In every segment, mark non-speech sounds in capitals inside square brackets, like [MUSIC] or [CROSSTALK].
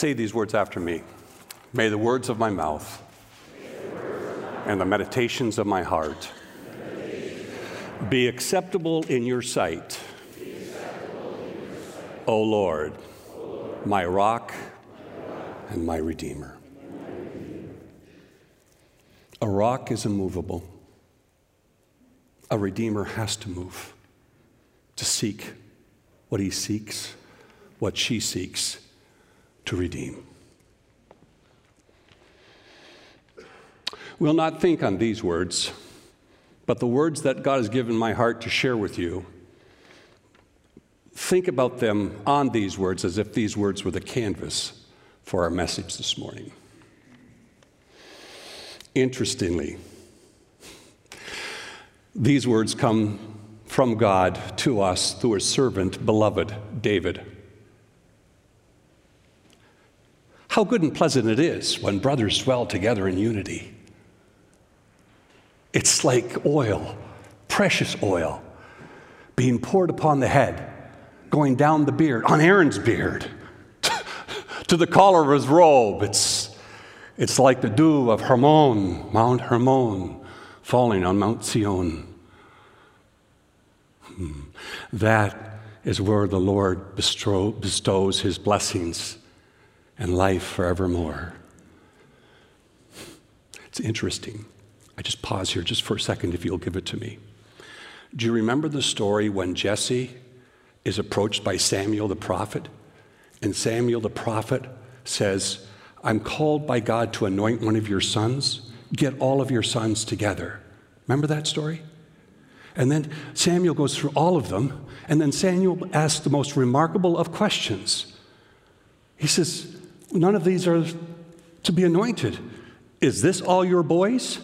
Say these words after me. May the words of my mouth and the meditations of my heart be acceptable in your sight, O Lord, my rock and my redeemer. A rock is immovable. A redeemer has to move to seek what he seeks, what she seeks to redeem. We'll not think on these words, but the words that God has given my heart to share with you, think about them on these words as if these words were the canvas for our message this morning. Interestingly, these words come from God to us through his servant, beloved David. How good and pleasant it is when brothers dwell together in unity. It's like oil, precious oil, being poured upon the head, going down the beard, on Aaron's beard, [LAUGHS] to the collar of his robe. It's, it's like the dew of Hermon, Mount Hermon, falling on Mount Zion. Hmm. That is where the Lord bestow, bestows his blessings and life forevermore. It's interesting. I just pause here just for a second if you'll give it to me. Do you remember the story when Jesse is approached by Samuel the prophet? And Samuel the prophet says, I'm called by God to anoint one of your sons. Get all of your sons together. Remember that story? And then Samuel goes through all of them, and then Samuel asks the most remarkable of questions. He says, None of these are to be anointed. Is this all your boys?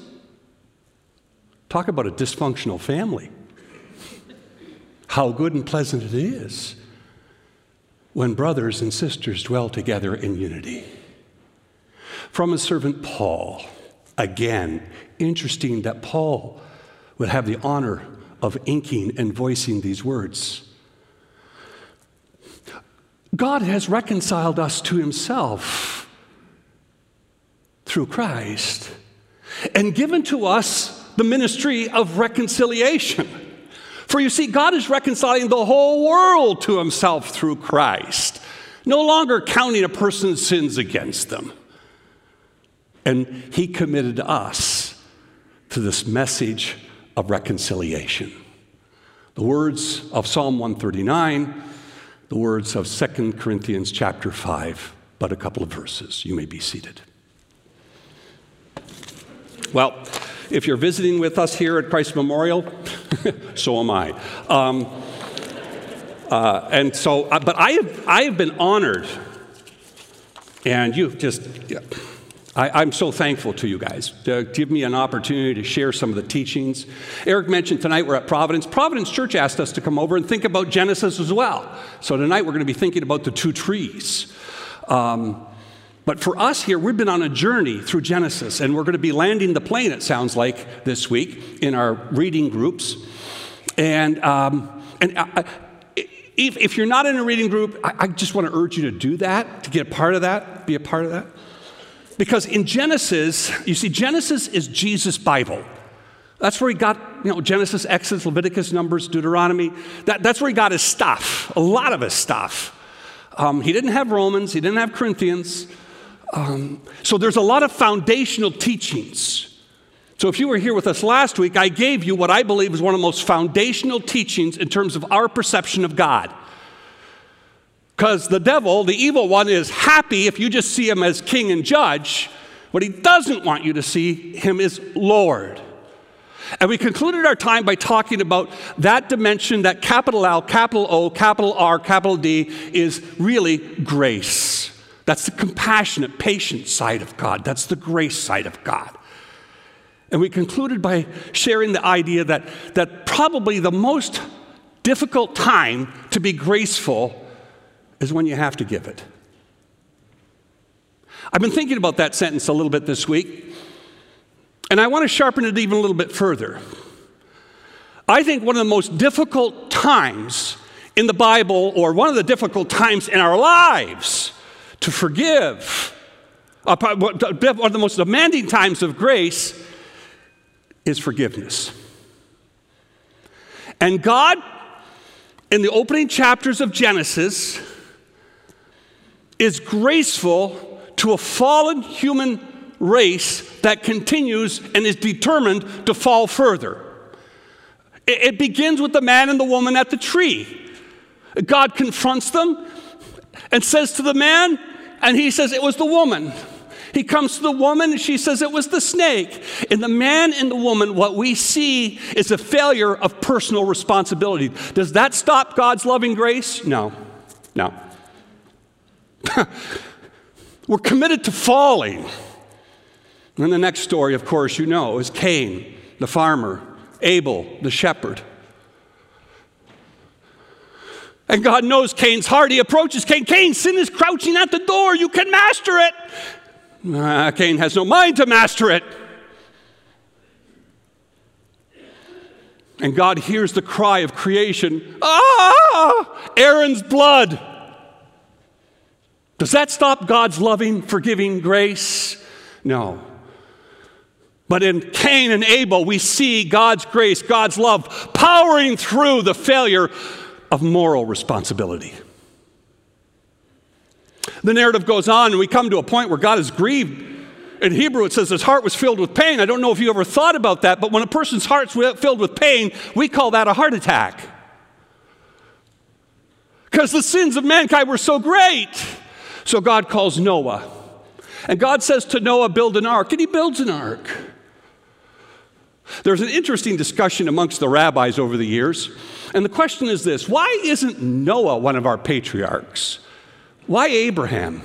Talk about a dysfunctional family. How good and pleasant it is when brothers and sisters dwell together in unity. From his servant Paul, again, interesting that Paul would have the honor of inking and voicing these words. God has reconciled us to himself through Christ and given to us the ministry of reconciliation. For you see, God is reconciling the whole world to himself through Christ, no longer counting a person's sins against them. And he committed us to this message of reconciliation. The words of Psalm 139 the words of 2 Corinthians chapter 5, but a couple of verses. You may be seated. Well, if you're visiting with us here at Christ Memorial, [LAUGHS] so am I. Um, uh, and so, uh, but I have, I have been honored, and you've just, yeah, I, am so thankful to you guys to give me an opportunity to share some of the teachings. Eric mentioned tonight we're at Providence. Providence Church asked us to come over and think about Genesis as well. So tonight we're going to be thinking about the two trees. Um, but for us here, we've been on a journey through Genesis, and we're going to be landing the plane, it sounds like, this week in our reading groups. And, um, and I, if, if, you're not in a reading group, I, I just want to urge you to do that, to get a part of that, be a part of that. Because in Genesis, you see, Genesis is Jesus' Bible. That's where he got, you know, Genesis, Exodus, Leviticus, Numbers, Deuteronomy. That, that's where he got his stuff, a lot of his stuff. Um, he didn't have Romans, he didn't have Corinthians. Um, so there's a lot of foundational teachings. So if you were here with us last week, I gave you what I believe is one of the most foundational teachings in terms of our perception of God. Because the devil, the evil one, is happy if you just see him as king and judge. What he doesn't want you to see him is Lord. And we concluded our time by talking about that dimension, that capital L, capital O, capital R, capital D is really grace. That's the compassionate, patient side of God. That's the grace side of God. And we concluded by sharing the idea that, that probably the most difficult time to be graceful is when you have to give it. I've been thinking about that sentence a little bit this week, and I want to sharpen it even a little bit further. I think one of the most difficult times in the Bible, or one of the difficult times in our lives to forgive, one of the most demanding times of grace is forgiveness. And God, in the opening chapters of Genesis, is graceful to a fallen human race that continues and is determined to fall further. It begins with the man and the woman at the tree. God confronts them and says to the man, and he says, It was the woman. He comes to the woman and she says it was the snake. In the man and the woman, what we see is a failure of personal responsibility. Does that stop God's loving grace? No, no. [COUGHS] We're committed to falling. And the next story, of course, you know, is Cain, the farmer, Abel, the shepherd. And God knows Cain's heart. He approaches Cain. Cain, sin is crouching at the door. You can master it. Uh, Cain has no mind to master it. And God hears the cry of creation Ah! Aaron's blood. Does that stop God's loving, forgiving grace? No. But in Cain and Abel, we see God's grace, God's love powering through the failure of moral responsibility. The narrative goes on, and we come to a point where God is grieved. In Hebrew, it says his heart was filled with pain. I don't know if you ever thought about that, but when a person's heart's filled with pain, we call that a heart attack. Because the sins of mankind were so great. So God calls Noah. And God says to Noah, Build an ark. And he builds an ark. There's an interesting discussion amongst the rabbis over the years. And the question is this why isn't Noah one of our patriarchs? Why Abraham?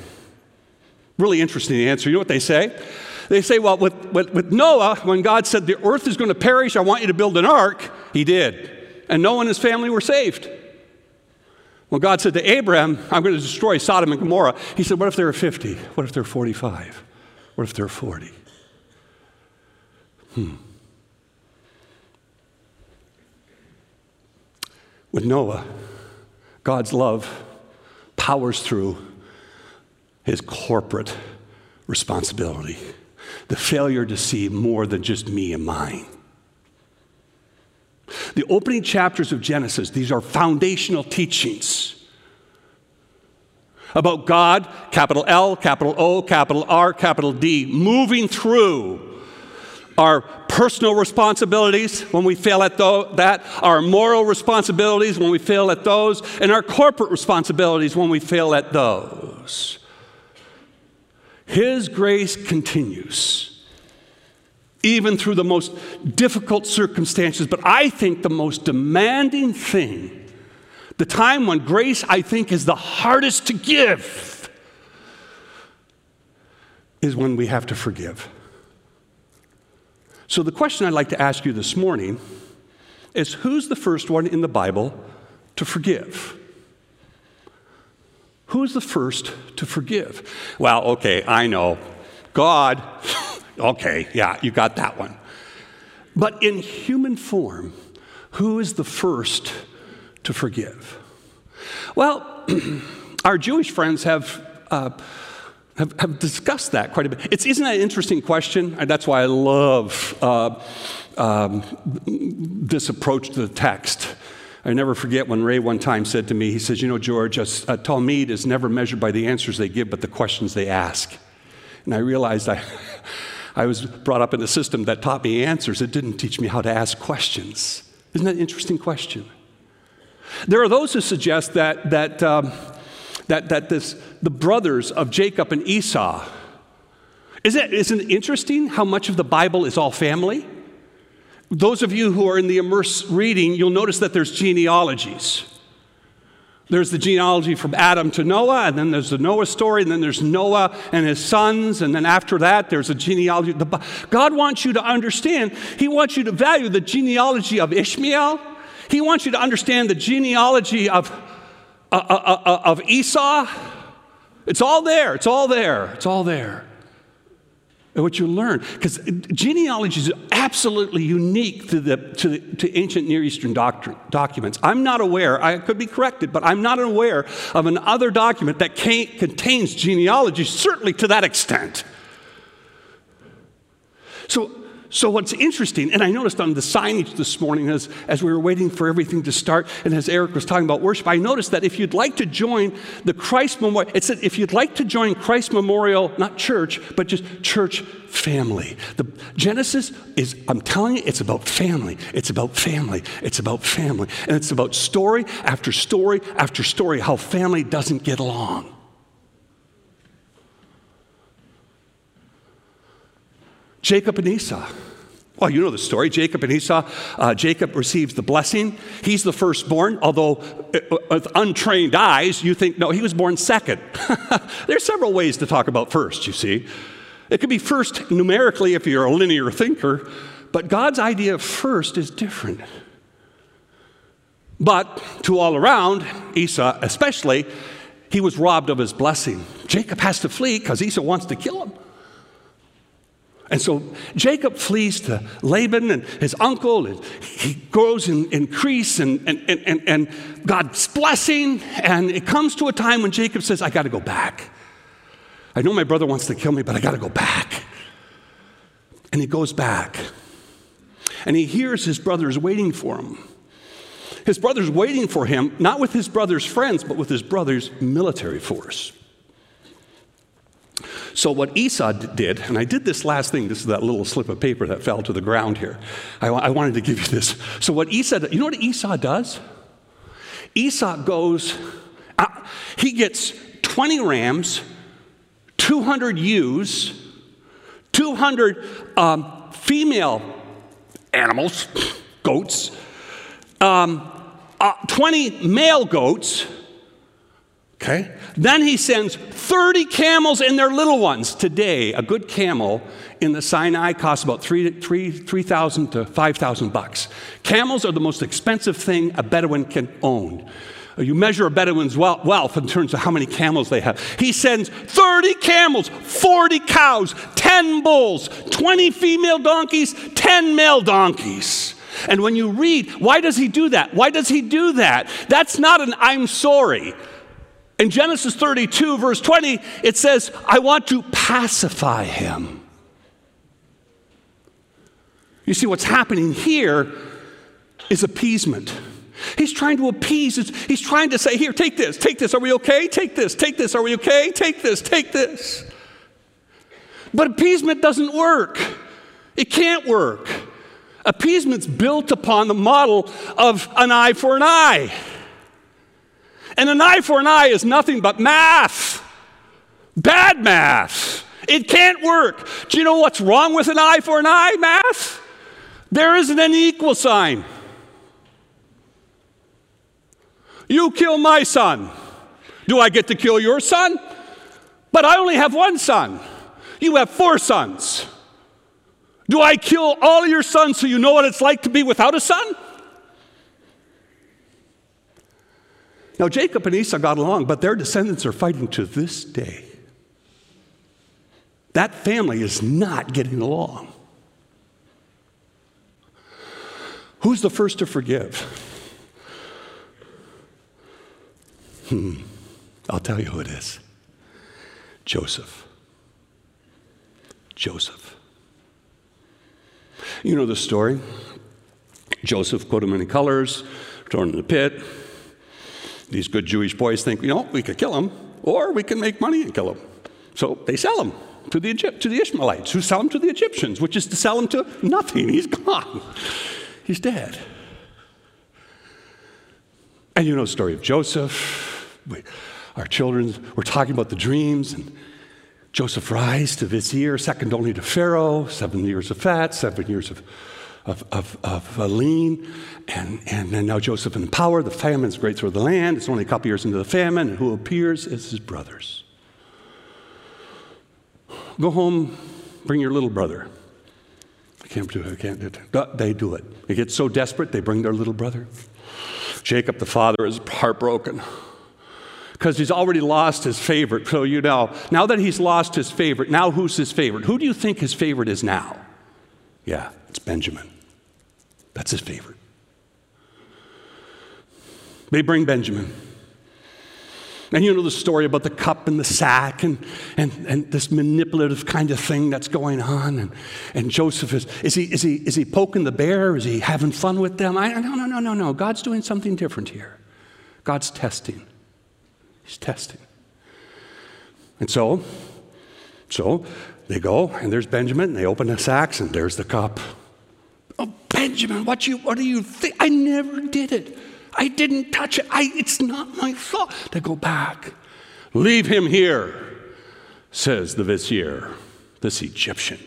Really interesting answer. You know what they say? They say, well, with, with, with Noah, when God said the earth is going to perish, I want you to build an ark, he did. And Noah and his family were saved. When God said to Abraham, I'm going to destroy Sodom and Gomorrah, he said, What if there are 50? What if there are 45? What if there are 40? Hmm. With Noah, God's love powers through his corporate responsibility, the failure to see more than just me and mine. The opening chapters of Genesis, these are foundational teachings about God, capital L, capital O, capital R, capital D, moving through our personal responsibilities when we fail at that, our moral responsibilities when we fail at those, and our corporate responsibilities when we fail at those. His grace continues even through the most difficult circumstances. But I think the most demanding thing, the time when grace, I think, is the hardest to give, is when we have to forgive. So, the question I'd like to ask you this morning is who's the first one in the Bible to forgive? Who's the first to forgive? Well, okay, I know. God, [LAUGHS] okay, yeah, you got that one. But in human form, who is the first to forgive? Well, [CLEARS THROAT] our Jewish friends have. Uh, have, have discussed that quite a bit. It's, isn't that an interesting question? That's why I love uh, um, this approach to the text. I never forget when Ray one time said to me, he says, You know, George, a, a Talmud is never measured by the answers they give, but the questions they ask. And I realized I, [LAUGHS] I was brought up in a system that taught me answers, it didn't teach me how to ask questions. Isn't that an interesting question? There are those who suggest that, that um, that, that this, the brothers of Jacob and Esau, isn't, isn't it interesting how much of the Bible is all family? Those of you who are in the immerse reading, you'll notice that there's genealogies. There's the genealogy from Adam to Noah, and then there's the Noah story, and then there's Noah and his sons, and then after that, there's a genealogy. God wants you to understand, He wants you to value the genealogy of Ishmael. He wants you to understand the genealogy of uh, uh, uh, of Esau. It's all there. It's all there. It's all there. What you learn. Because genealogy is absolutely unique to, the, to, the, to ancient Near Eastern doctrine, documents. I'm not aware, I could be corrected, but I'm not aware of another document that contains genealogy, certainly to that extent. So so, what's interesting, and I noticed on the signage this morning as, as we were waiting for everything to start, and as Eric was talking about worship, I noticed that if you'd like to join the Christ Memorial, it said if you'd like to join Christ Memorial, not church, but just church family. The Genesis is, I'm telling you, it's about family. It's about family. It's about family. And it's about story after story after story how family doesn't get along. Jacob and Esau. Well, you know the story Jacob and Esau. Uh, Jacob receives the blessing. He's the firstborn, although uh, with untrained eyes, you think, no, he was born second. [LAUGHS] There's several ways to talk about first, you see. It could be first numerically if you're a linear thinker, but God's idea of first is different. But to all around, Esau especially, he was robbed of his blessing. Jacob has to flee because Esau wants to kill him. And so Jacob flees to Laban and his uncle, and he grows in increase and, and, and, and God's blessing. And it comes to a time when Jacob says, I got to go back. I know my brother wants to kill me, but I got to go back. And he goes back. And he hears his brothers waiting for him. His brother's waiting for him, not with his brother's friends, but with his brother's military force. So, what Esau did, and I did this last thing, this is that little slip of paper that fell to the ground here. I, I wanted to give you this. So, what Esau, you know what Esau does? Esau goes, uh, he gets 20 rams, 200 ewes, 200 um, female animals, goats, um, uh, 20 male goats, Okay? Then he sends 30 camels and their little ones. Today, a good camel in the Sinai costs about 3,000 3, 3, to 5,000 bucks. Camels are the most expensive thing a Bedouin can own. You measure a Bedouin's wealth in terms of how many camels they have. He sends 30 camels, 40 cows, 10 bulls, 20 female donkeys, 10 male donkeys. And when you read, why does he do that? Why does he do that? That's not an I'm sorry. In Genesis 32, verse 20, it says, I want to pacify him. You see, what's happening here is appeasement. He's trying to appease. He's trying to say, Here, take this, take this. Are we okay? Take this, take this. Are we okay? Take this, take this. But appeasement doesn't work. It can't work. Appeasement's built upon the model of an eye for an eye. And an eye for an eye is nothing but math. Bad math. It can't work. Do you know what's wrong with an eye for an eye math? There isn't an equal sign. You kill my son. Do I get to kill your son? But I only have one son. You have four sons. Do I kill all your sons so you know what it's like to be without a son? Now, Jacob and Esau got along, but their descendants are fighting to this day. That family is not getting along. Who's the first to forgive? Hmm, I'll tell you who it is Joseph. Joseph. You know the story. Joseph put him in colors, thrown in the pit, these good Jewish boys think, you know, we could kill him, or we can make money and kill him. So they sell him to the, Egypt, to the Ishmaelites, who sell him to the Egyptians, which is to sell him to nothing. He's gone. He's dead. And you know the story of Joseph. We, our children were talking about the dreams, and Joseph rise to vizier, second only to Pharaoh, seven years of fat, seven years of of, of, of uh, lean, and, and, and now Joseph in power. The famine's great through the land. It's only a couple years into the famine, and who appears is his brothers. Go home, bring your little brother. I can't do it, I can't do it. They do it. They get so desperate, they bring their little brother. Jacob, the father, is heartbroken because he's already lost his favorite. So you know, now that he's lost his favorite, now who's his favorite? Who do you think his favorite is now? Yeah, it's Benjamin. That's his favorite. They bring Benjamin. And you know the story about the cup and the sack and, and, and this manipulative kind of thing that's going on. And, and Joseph is, is he, is, he, is he poking the bear? Is he having fun with them? I, no, no, no, no, no. God's doing something different here. God's testing. He's testing. And so, so they go, and there's Benjamin, and they open the sacks, and there's the cup. Benjamin, what, you, what do you think? I never did it. I didn't touch it. I, it's not my fault. They go back. Leave him here, says the vizier, this Egyptian.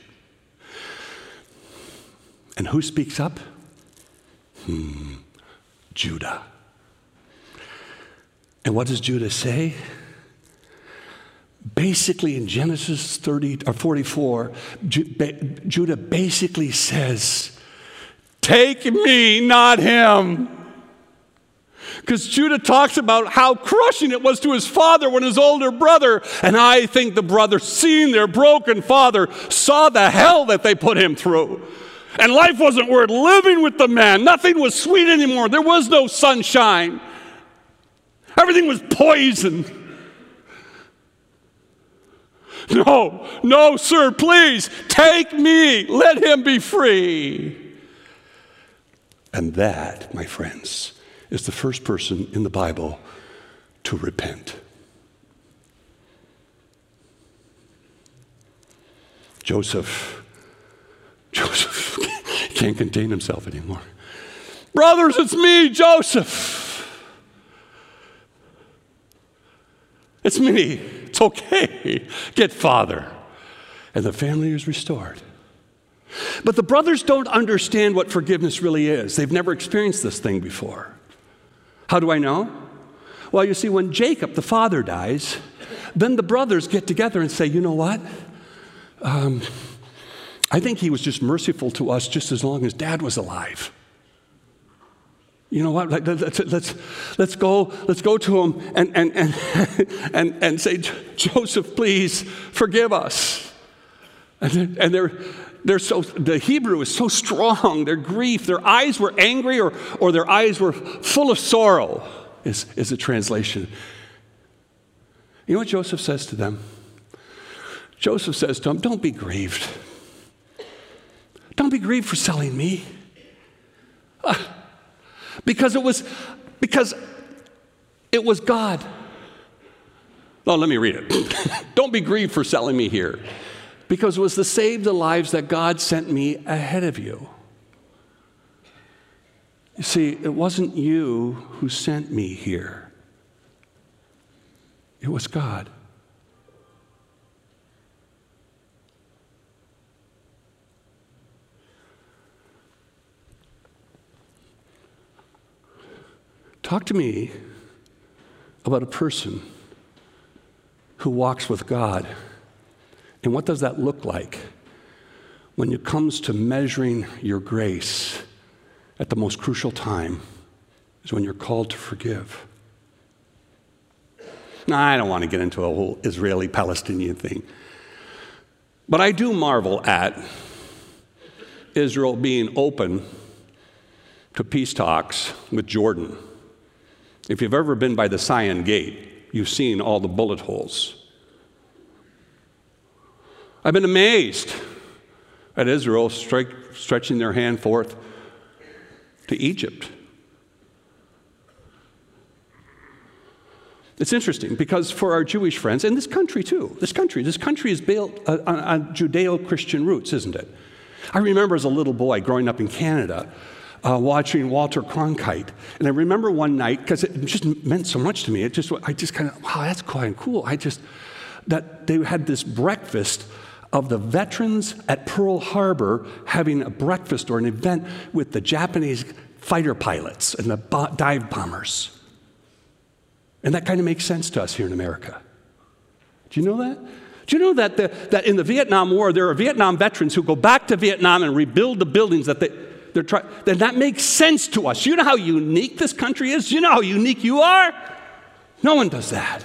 And who speaks up? Hmm, Judah. And what does Judah say? Basically, in Genesis 30 or 44, Judah basically says, Take me, not him. Because Judah talks about how crushing it was to his father when his older brother, and I think the brother, seeing their broken father, saw the hell that they put him through. And life wasn't worth living with the man. Nothing was sweet anymore. There was no sunshine. Everything was poison. No, no, sir, please take me. Let him be free. And that, my friends, is the first person in the Bible to repent. Joseph, [LAUGHS] Joseph can't contain himself anymore. Brothers, it's me, Joseph. It's me. It's okay. Get father. And the family is restored. But the brothers don't understand what forgiveness really is. They've never experienced this thing before. How do I know? Well, you see, when Jacob, the father, dies, then the brothers get together and say, you know what? Um, I think he was just merciful to us just as long as dad was alive. You know what? Let's, let's, let's, go, let's go to him and, and, and, [LAUGHS] and, and say, Joseph, please forgive us. And, and they're, they're so, the Hebrew is so strong, their grief, their eyes were angry or, or their eyes were full of sorrow, is, is a translation. You know what Joseph says to them? Joseph says to them, Don't be grieved. Don't be grieved for selling me. Uh, because it was because it was God. Oh, let me read it. [LAUGHS] Don't be grieved for selling me here because it was to save the lives that God sent me ahead of you. You see, it wasn't you who sent me here, it was God. Talk to me about a person who walks with God and what does that look like when it comes to measuring your grace at the most crucial time is when you're called to forgive? Now, I don't want to get into a whole Israeli Palestinian thing, but I do marvel at Israel being open to peace talks with Jordan. If you've ever been by the Zion Gate, you've seen all the bullet holes. I've been amazed at Israel stretching their hand forth to Egypt. It's interesting because for our Jewish friends, and this country too, this country, this country is built on, on Judeo Christian roots, isn't it? I remember as a little boy growing up in Canada, uh, watching Walter Cronkite. And I remember one night, because it just meant so much to me, it just, I just kind of, wow, that's quite cool. I just, that they had this breakfast of the veterans at Pearl Harbor having a breakfast or an event with the Japanese fighter pilots and the dive bombers. And that kind of makes sense to us here in America. Do you know that? Do you know that, the, that in the Vietnam War, there are Vietnam veterans who go back to Vietnam and rebuild the buildings that they, they're trying? Then that makes sense to us. You know how unique this country is? You know how unique you are? No one does that.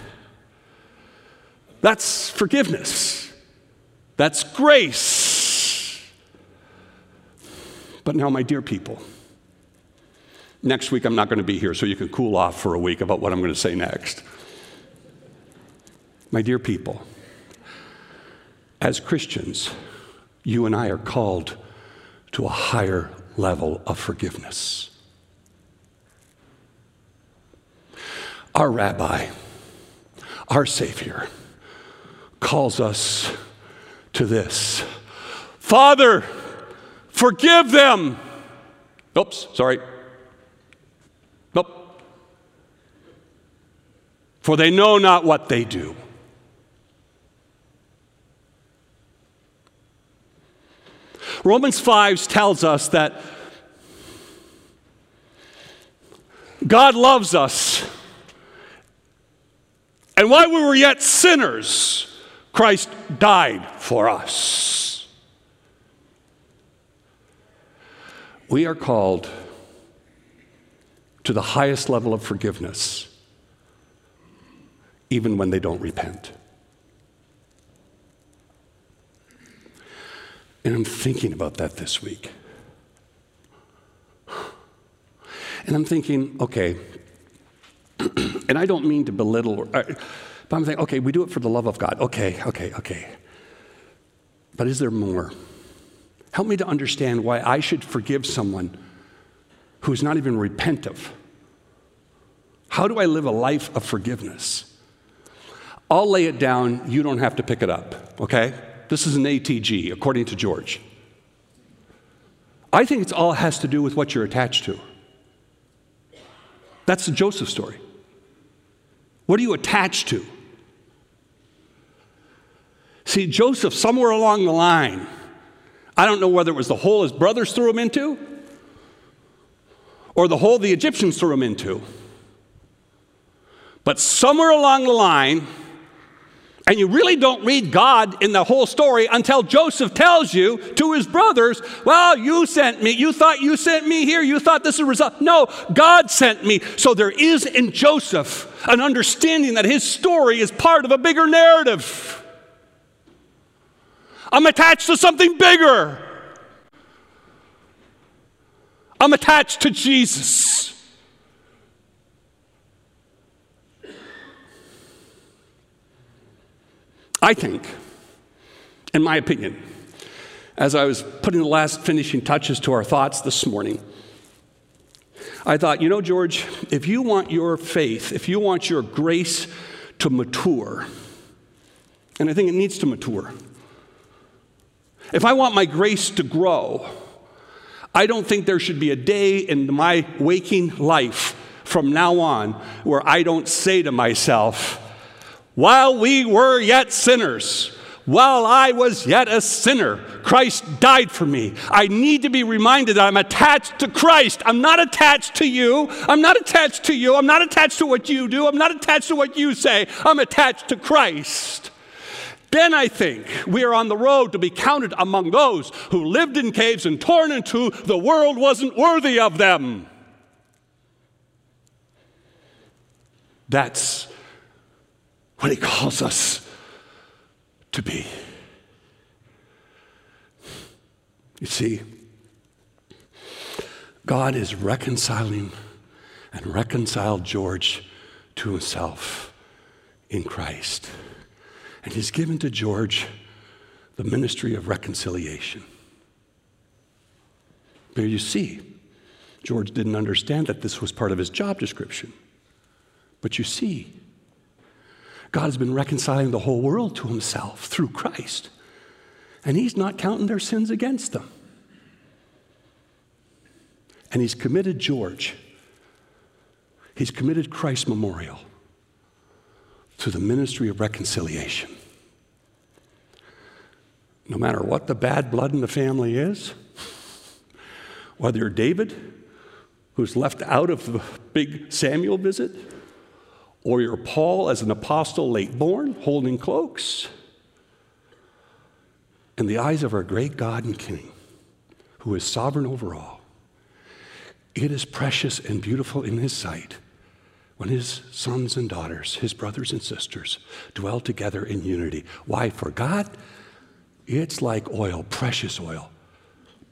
That's forgiveness. That's grace. But now, my dear people, next week I'm not going to be here, so you can cool off for a week about what I'm going to say next. My dear people, as Christians, you and I are called to a higher level of forgiveness. Our rabbi, our Savior, calls us to this Father, forgive them. Oops, sorry. Nope. For they know not what they do. Romans 5 tells us that God loves us. And while we were yet sinners, Christ died for us. We are called to the highest level of forgiveness, even when they don't repent. And I'm thinking about that this week. And I'm thinking, okay, [CLEARS THROAT] and I don't mean to belittle, uh, but I'm thinking, okay, we do it for the love of God. Okay, okay, okay. But is there more? Help me to understand why I should forgive someone who's not even repentive. How do I live a life of forgiveness? I'll lay it down, you don't have to pick it up, okay? This is an ATG, according to George. I think it all has to do with what you're attached to. That's the Joseph story. What are you attached to? See, Joseph, somewhere along the line, I don't know whether it was the hole his brothers threw him into or the hole the Egyptians threw him into, but somewhere along the line, and you really don't read God in the whole story until Joseph tells you to his brothers, Well, you sent me. You thought you sent me here. You thought this is a result. No, God sent me. So there is in Joseph an understanding that his story is part of a bigger narrative. I'm attached to something bigger. I'm attached to Jesus. I think, in my opinion, as I was putting the last finishing touches to our thoughts this morning, I thought, you know, George, if you want your faith, if you want your grace to mature, and I think it needs to mature, if I want my grace to grow, I don't think there should be a day in my waking life from now on where I don't say to myself, while we were yet sinners, while I was yet a sinner, Christ died for me. I need to be reminded that I'm attached to Christ. I'm not attached to you. I'm not attached to you. I'm not attached to what you do. I'm not attached to what you say. I'm attached to Christ. Then I think we are on the road to be counted among those who lived in caves and torn into the world wasn't worthy of them. That's what He calls us to be. You see, God is reconciling and reconciled George to himself in Christ. And he's given to George the ministry of reconciliation. But you see, George didn't understand that this was part of his job description. But you see, God has been reconciling the whole world to himself through Christ. And he's not counting their sins against them. And he's committed George, he's committed Christ Memorial to the ministry of reconciliation. No matter what the bad blood in the family is, whether you're David, who's left out of the big Samuel visit, or you're Paul as an apostle late born, holding cloaks. In the eyes of our great God and King, who is sovereign over all, it is precious and beautiful in His sight when his sons and daughters, his brothers and sisters, dwell together in unity. Why? For God, it's like oil, precious oil,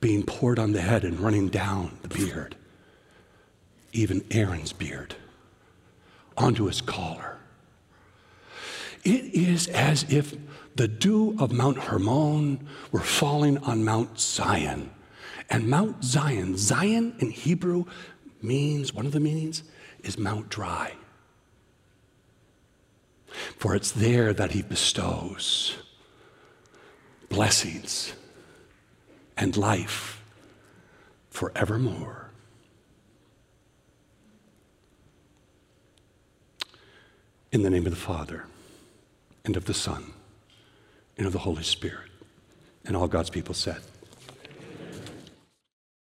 being poured on the head and running down the beard, even Aaron's beard, onto his collar. It is as if the dew of Mount Hermon were falling on Mount Zion. And Mount Zion, Zion in Hebrew means, one of the meanings is Mount Dry. For it's there that he bestows blessings and life forevermore. In the name of the Father, and of the Son, and of the Holy Spirit. And all God's people said,